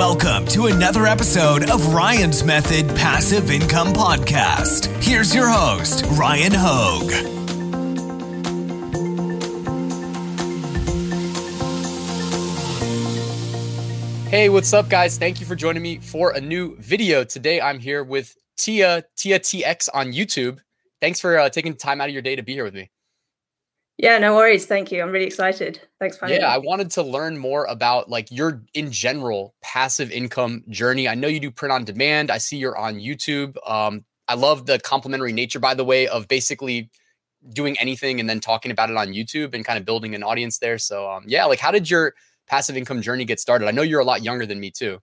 Welcome to another episode of Ryan's Method Passive Income Podcast. Here's your host, Ryan Hogue. Hey, what's up, guys? Thank you for joining me for a new video. Today, I'm here with Tia, Tia TX on YouTube. Thanks for uh, taking time out of your day to be here with me. Yeah, no worries. Thank you. I'm really excited. Thanks for Yeah, I wanted to learn more about like your in general passive income journey. I know you do print on demand. I see you're on YouTube. Um, I love the complementary nature, by the way, of basically doing anything and then talking about it on YouTube and kind of building an audience there. So um, yeah, like how did your passive income journey get started? I know you're a lot younger than me too.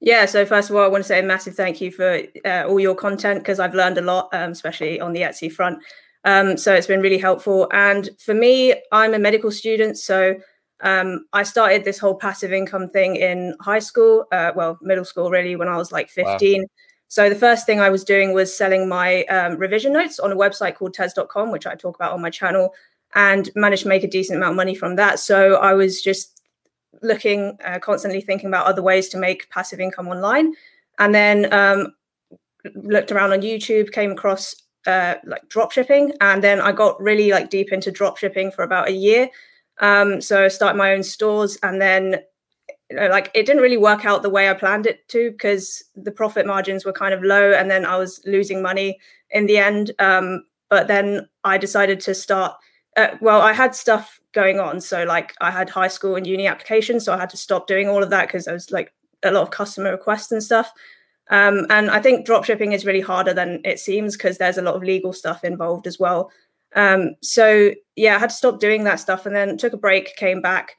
Yeah, so first of all, I want to say a massive thank you for uh, all your content because I've learned a lot, um, especially on the Etsy front. Um, so it's been really helpful. And for me, I'm a medical student. So um, I started this whole passive income thing in high school, uh, well, middle school, really, when I was like 15. Wow. So the first thing I was doing was selling my um, revision notes on a website called tes.com, which I talk about on my channel, and managed to make a decent amount of money from that. So I was just looking, uh, constantly thinking about other ways to make passive income online. And then um, looked around on YouTube, came across uh, like drop shipping, and then I got really like deep into drop shipping for about a year. Um, so I started my own stores, and then you know, like it didn't really work out the way I planned it to because the profit margins were kind of low, and then I was losing money in the end. Um, but then I decided to start. Uh, well, I had stuff going on, so like I had high school and uni applications, so I had to stop doing all of that because there was like a lot of customer requests and stuff. Um, and I think dropshipping is really harder than it seems because there's a lot of legal stuff involved as well. Um, so yeah, I had to stop doing that stuff and then took a break, came back.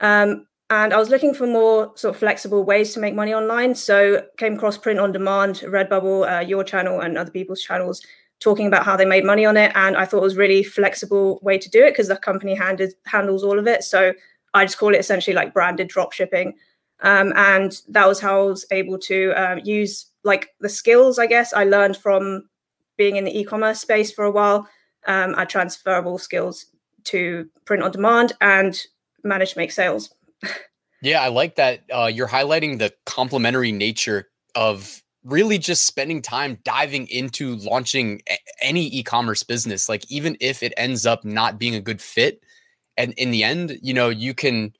Um, and I was looking for more sort of flexible ways to make money online. So came across print on demand, Redbubble, uh, your channel and other people's channels talking about how they made money on it. And I thought it was really flexible way to do it because the company handed, handles all of it. So I just call it essentially like branded dropshipping. shipping. Um, and that was how I was able to um, use like the skills, I guess, I learned from being in the e-commerce space for a while. Um, I transferable skills to print on demand and manage to make sales. yeah, I like that. Uh, you're highlighting the complementary nature of really just spending time diving into launching a- any e-commerce business. Like even if it ends up not being a good fit, and in the end, you know, you can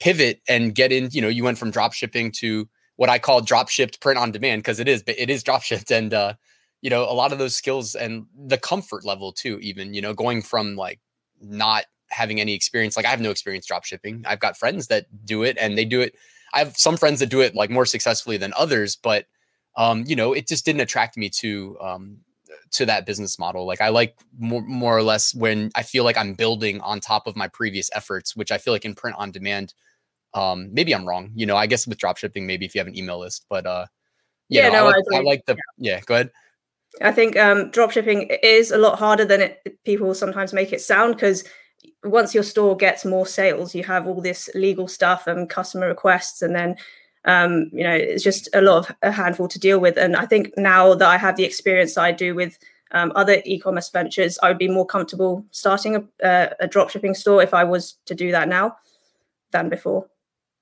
pivot and get in, you know, you went from drop shipping to what I call drop shipped print on demand because it is, but it is drop shipped. And, uh, you know, a lot of those skills and the comfort level too, even, you know, going from like not having any experience, like I have no experience drop shipping. I've got friends that do it and they do it. I have some friends that do it like more successfully than others, but, um, you know, it just didn't attract me to, um, to that business model. Like I like more, more or less when I feel like I'm building on top of my previous efforts, which I feel like in print on demand, um, maybe I'm wrong. You know, I guess with drop shipping, maybe if you have an email list, but uh, yeah, know, no, I like, I, I like the yeah. yeah. Go ahead. I think um, drop shipping is a lot harder than it, people sometimes make it sound because once your store gets more sales, you have all this legal stuff and customer requests, and then um, you know it's just a lot of a handful to deal with. And I think now that I have the experience I do with um, other e-commerce ventures, I would be more comfortable starting a, a, a drop shipping store if I was to do that now than before.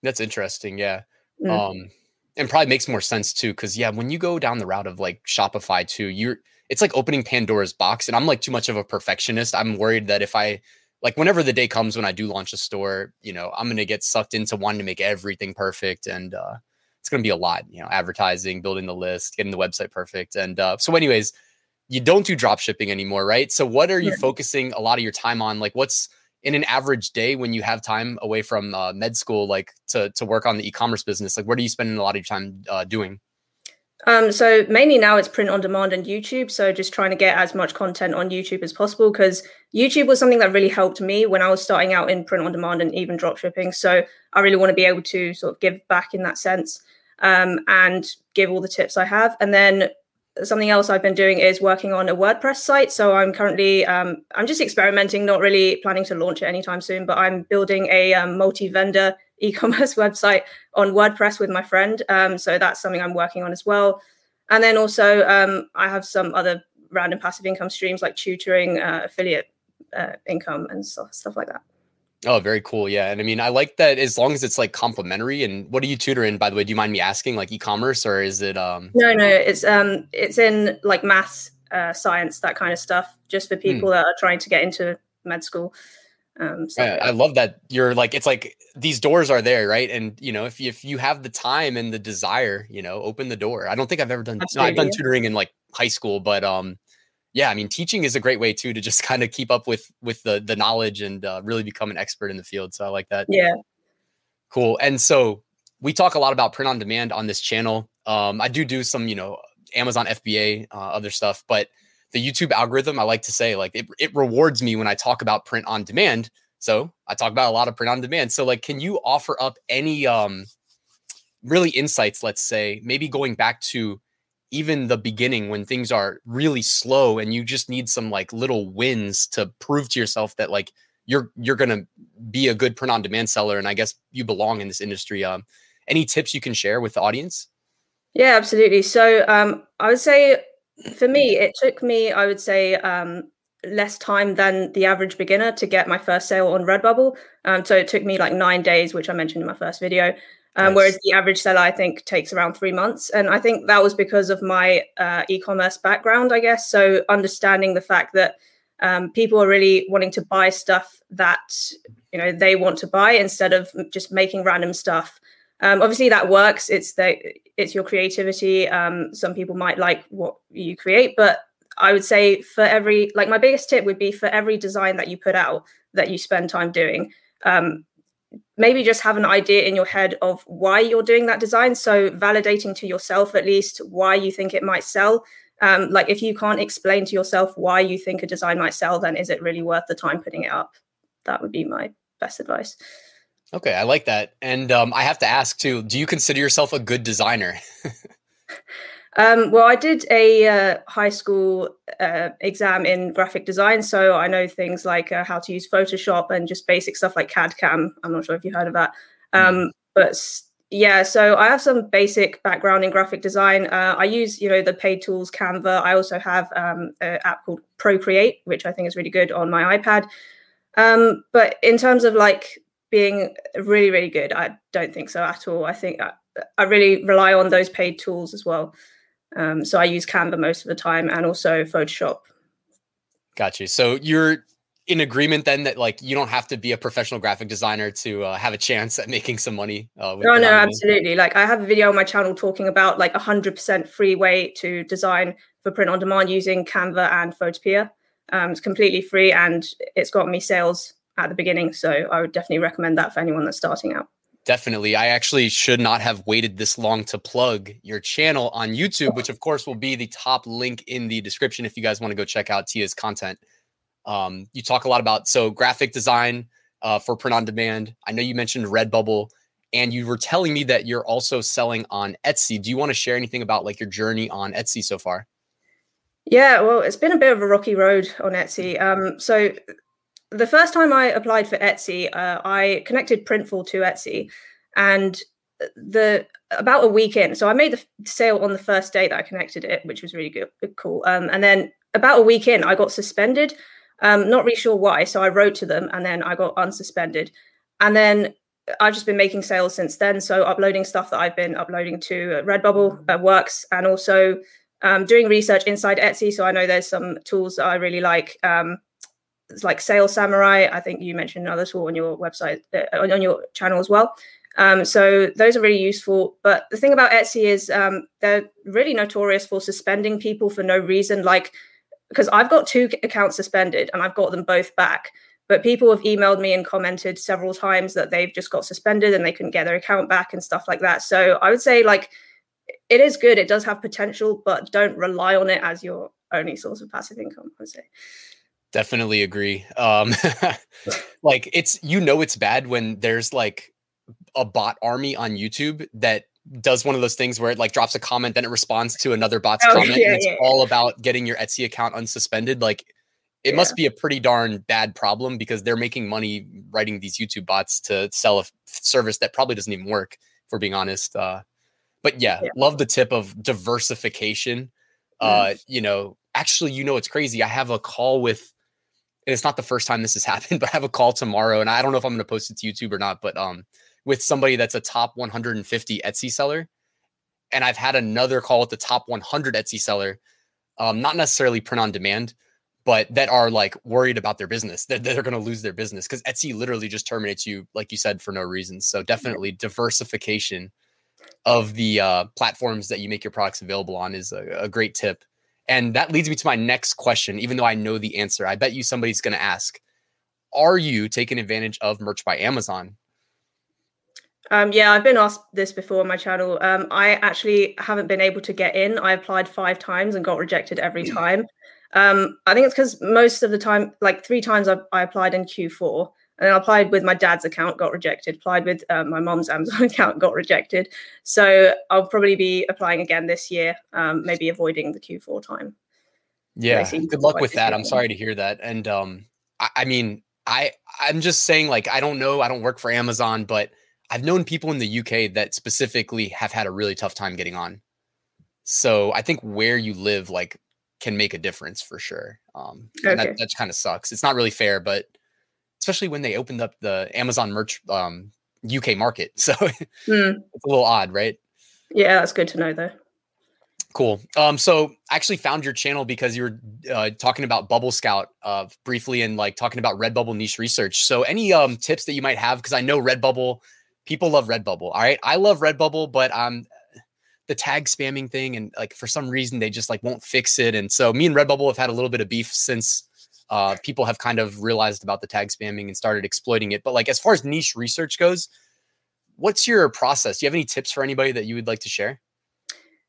That's interesting. Yeah. Mm. Um, and probably makes more sense too. Cause yeah, when you go down the route of like Shopify too, you're, it's like opening Pandora's box. And I'm like too much of a perfectionist. I'm worried that if I, like, whenever the day comes when I do launch a store, you know, I'm going to get sucked into wanting to make everything perfect. And, uh, it's going to be a lot, you know, advertising, building the list, getting the website perfect. And, uh, so anyways, you don't do drop shipping anymore, right? So what are you yeah. focusing a lot of your time on? Like what's, in an average day when you have time away from uh, med school, like to to work on the e-commerce business? Like, what are you spending a lot of your time uh, doing? Um, so mainly now it's print on demand and YouTube. So just trying to get as much content on YouTube as possible because YouTube was something that really helped me when I was starting out in print on demand and even drop shipping. So I really want to be able to sort of give back in that sense um, and give all the tips I have. And then something else I've been doing is working on a WordPress site. So I'm currently um, I'm just experimenting, not really planning to launch it anytime soon. But I'm building a um, multi-vendor e-commerce website on WordPress with my friend. Um, so that's something I'm working on as well. And then also um, I have some other random passive income streams like tutoring, uh, affiliate uh, income, and stuff, stuff like that. Oh, very cool. Yeah. And I mean, I like that as long as it's like complimentary. And what are you tutoring, by the way? Do you mind me asking, like e-commerce or is it um No, no, it's um it's in like maths, uh, science, that kind of stuff, just for hmm. people hmm. that are trying to get into med school. Um, I, I love that you're like it's like these doors are there, right? And you know, if you, if you have the time and the desire, you know, open the door. I don't think I've ever done. No, I've done tutoring in like high school, but um, yeah, I mean, teaching is a great way too to just kind of keep up with with the the knowledge and uh, really become an expert in the field. So I like that. Yeah. Cool. And so we talk a lot about print on demand on this channel. Um, I do do some, you know, Amazon FBA, uh, other stuff, but the YouTube algorithm, I like to say, like it, it rewards me when I talk about print on demand. So I talk about a lot of print on demand. So like, can you offer up any um really insights, let's say, maybe going back to even the beginning when things are really slow and you just need some like little wins to prove to yourself that like you're you're gonna be a good print on demand seller and I guess you belong in this industry. Um any tips you can share with the audience? Yeah, absolutely. So um I would say for me, it took me, I would say, um, less time than the average beginner to get my first sale on Redbubble. Um, so it took me like nine days, which I mentioned in my first video. Um, nice. Whereas the average seller, I think, takes around three months. And I think that was because of my uh, e commerce background, I guess. So understanding the fact that um, people are really wanting to buy stuff that you know they want to buy instead of just making random stuff um, obviously, that works. It's the it's your creativity. Um, some people might like what you create, but I would say for every like my biggest tip would be for every design that you put out that you spend time doing. Um, maybe just have an idea in your head of why you're doing that design. So validating to yourself at least why you think it might sell. Um, like if you can't explain to yourself why you think a design might sell, then is it really worth the time putting it up? That would be my best advice. Okay, I like that. And um, I have to ask too: Do you consider yourself a good designer? um, well, I did a uh, high school uh, exam in graphic design, so I know things like uh, how to use Photoshop and just basic stuff like CAD CAM. I'm not sure if you heard of that, um, mm. but yeah. So I have some basic background in graphic design. Uh, I use, you know, the paid tools Canva. I also have um, an app called Procreate, which I think is really good on my iPad. Um, but in terms of like being really really good i don't think so at all i think i, I really rely on those paid tools as well um, so i use canva most of the time and also photoshop. Got you so you're in agreement then that like you don't have to be a professional graphic designer to uh, have a chance at making some money uh, no no absolutely. Like i have a video on my channel talking about like a 100% free way to design for print on demand using canva and photopea um, it's completely free and it's got me sales at the beginning. So I would definitely recommend that for anyone that's starting out. Definitely. I actually should not have waited this long to plug your channel on YouTube, which of course will be the top link in the description if you guys want to go check out Tia's content. Um, you talk a lot about so graphic design uh, for print on demand. I know you mentioned Redbubble, and you were telling me that you're also selling on Etsy. Do you want to share anything about like your journey on Etsy so far? Yeah, well, it's been a bit of a rocky road on Etsy. Um, so the first time I applied for Etsy, uh, I connected Printful to Etsy, and the about a week in, so I made the sale on the first day that I connected it, which was really good, cool. Um, and then about a week in, I got suspended. Um, not really sure why, so I wrote to them, and then I got unsuspended. And then I've just been making sales since then. So uploading stuff that I've been uploading to Redbubble uh, works, and also um, doing research inside Etsy. So I know there's some tools that I really like. Um, like Sales Samurai. I think you mentioned another tool on your website, uh, on your channel as well. Um, so those are really useful. But the thing about Etsy is um, they're really notorious for suspending people for no reason. Like, because I've got two accounts suspended and I've got them both back. But people have emailed me and commented several times that they've just got suspended and they couldn't get their account back and stuff like that. So I would say, like, it is good. It does have potential, but don't rely on it as your only source of passive income. I would say. Definitely agree. Um, like it's you know it's bad when there's like a bot army on YouTube that does one of those things where it like drops a comment, then it responds to another bot's oh, comment, yeah, and it's yeah. all about getting your Etsy account unsuspended. Like it yeah. must be a pretty darn bad problem because they're making money writing these YouTube bots to sell a service that probably doesn't even work, if we're being honest. Uh, but yeah, love the tip of diversification. Uh, you know, actually, you know, it's crazy. I have a call with and it's not the first time this has happened, but I have a call tomorrow, and I don't know if I'm going to post it to YouTube or not, but um, with somebody that's a top 150 Etsy seller, and I've had another call with the top 100 Etsy seller, um, not necessarily print on demand, but that are like worried about their business that they're, they're going to lose their business because Etsy literally just terminates you, like you said, for no reason. So definitely diversification of the uh, platforms that you make your products available on is a, a great tip. And that leads me to my next question, even though I know the answer. I bet you somebody's going to ask Are you taking advantage of Merch by Amazon? Um, yeah, I've been asked this before on my channel. Um, I actually haven't been able to get in. I applied five times and got rejected every time. Um, I think it's because most of the time, like three times I, I applied in Q4, and then I applied with my dad's account, got rejected. Applied with uh, my mom's Amazon account, got rejected. So I'll probably be applying again this year, um, maybe avoiding the Q4 time. Yeah, good luck with that. I'm sorry to hear that. And um, I, I mean, I I'm just saying, like, I don't know, I don't work for Amazon, but I've known people in the UK that specifically have had a really tough time getting on. So I think where you live, like, can make a difference for sure. Um, okay. that, that kind of sucks. It's not really fair, but especially when they opened up the Amazon merch um, UK market. So mm. it's a little odd, right? Yeah, that's good to know though. Cool. Um, so I actually found your channel because you were uh, talking about Bubble Scout uh, briefly and like talking about Redbubble niche research. So any um, tips that you might have? Because I know Redbubble, people love Redbubble. All right, I love Redbubble, but um, the tag spamming thing and like for some reason they just like won't fix it. And so me and Redbubble have had a little bit of beef since uh, people have kind of realized about the tag spamming and started exploiting it. But like as far as niche research goes, what's your process? Do you have any tips for anybody that you would like to share?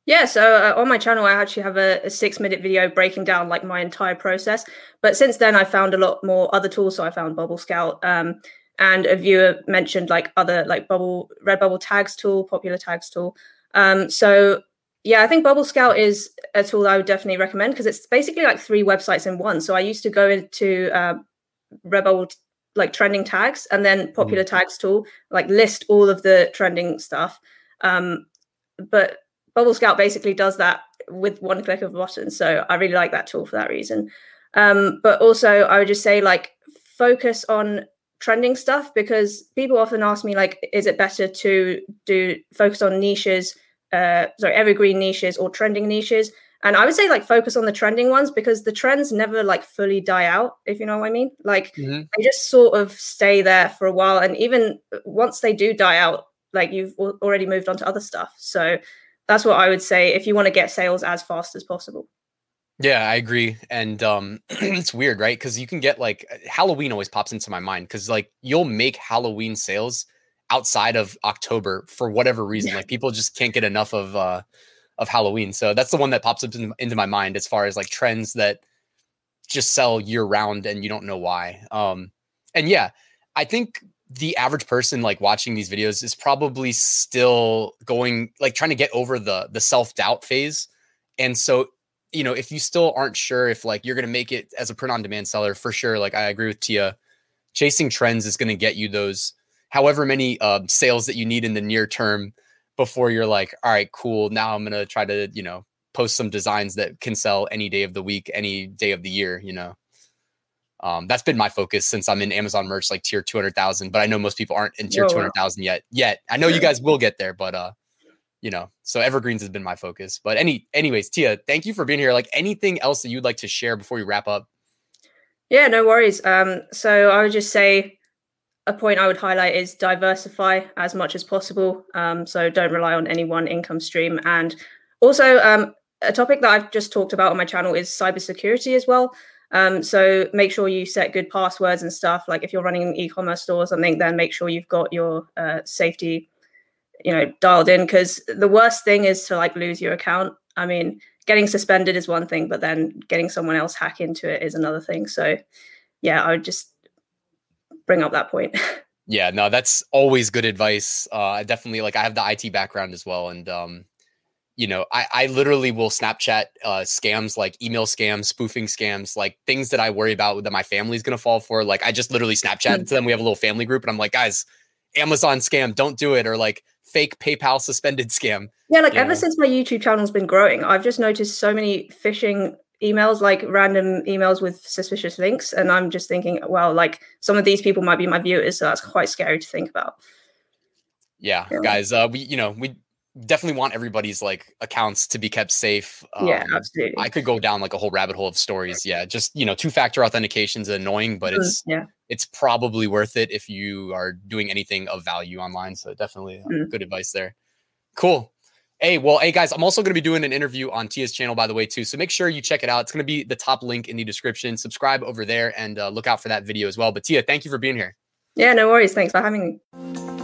Yeah, so uh, on my channel, I actually have a, a, six minute video breaking down like my entire process. But since then, I found a lot more other tools. So I found Bubble Scout, um, and a viewer mentioned like other like Bubble Redbubble tags tool, popular tags tool. Um, so yeah, I think Bubble Scout is a tool I would definitely recommend because it's basically like three websites in one. So I used to go into uh, Redbubble like trending tags and then popular mm. tags tool, like list all of the trending stuff. Um, but Bubble Scout basically does that with one click of a button. So I really like that tool for that reason. Um, but also, I would just say like focus on trending stuff because people often ask me like is it better to do focus on niches uh sorry evergreen niches or trending niches and i would say like focus on the trending ones because the trends never like fully die out if you know what i mean like mm-hmm. they just sort of stay there for a while and even once they do die out like you've already moved on to other stuff so that's what i would say if you want to get sales as fast as possible yeah, I agree. And um it's weird, right? Cuz you can get like uh, Halloween always pops into my mind cuz like you'll make Halloween sales outside of October for whatever reason. Like people just can't get enough of uh of Halloween. So that's the one that pops up in, into my mind as far as like trends that just sell year round and you don't know why. Um and yeah, I think the average person like watching these videos is probably still going like trying to get over the the self-doubt phase. And so you know, if you still aren't sure if like you're going to make it as a print on demand seller, for sure, like I agree with Tia, chasing trends is going to get you those however many uh, sales that you need in the near term before you're like, all right, cool. Now I'm going to try to, you know, post some designs that can sell any day of the week, any day of the year, you know. Um, that's been my focus since I'm in Amazon merch like tier 200,000, but I know most people aren't in tier 200,000 yet. Yet. I know you guys will get there, but uh you know, so evergreens has been my focus. But any, anyways, Tia, thank you for being here. Like anything else that you'd like to share before we wrap up? Yeah, no worries. Um, so I would just say a point I would highlight is diversify as much as possible. Um, so don't rely on any one income stream. And also, um, a topic that I've just talked about on my channel is cybersecurity as well. Um, so make sure you set good passwords and stuff. Like if you're running an e-commerce store or something, then make sure you've got your uh, safety you know dialed in because the worst thing is to like lose your account i mean getting suspended is one thing but then getting someone else hack into it is another thing so yeah i would just bring up that point yeah no that's always good advice uh definitely like i have the it background as well and um you know i i literally will snapchat uh scams like email scams spoofing scams like things that i worry about that my family's gonna fall for like i just literally snapchat to them we have a little family group and i'm like guys amazon scam don't do it or like fake PayPal suspended scam. Yeah, like ever know? since my YouTube channel's been growing, I've just noticed so many phishing emails, like random emails with suspicious links. And I'm just thinking, well, like some of these people might be my viewers, so that's quite scary to think about. Yeah, yeah. guys, uh, we you know we definitely want everybody's like accounts to be kept safe. Um, yeah, absolutely. I could go down like a whole rabbit hole of stories. Yeah, just you know, two factor authentication is annoying, but mm, it's yeah, it's probably worth it if you are doing anything of value online. So definitely uh, mm. good advice there. Cool. Hey, well, hey guys, I'm also going to be doing an interview on Tia's channel, by the way, too. So make sure you check it out. It's going to be the top link in the description. Subscribe over there and uh, look out for that video as well. But Tia, thank you for being here. Yeah, no worries. Thanks for having me.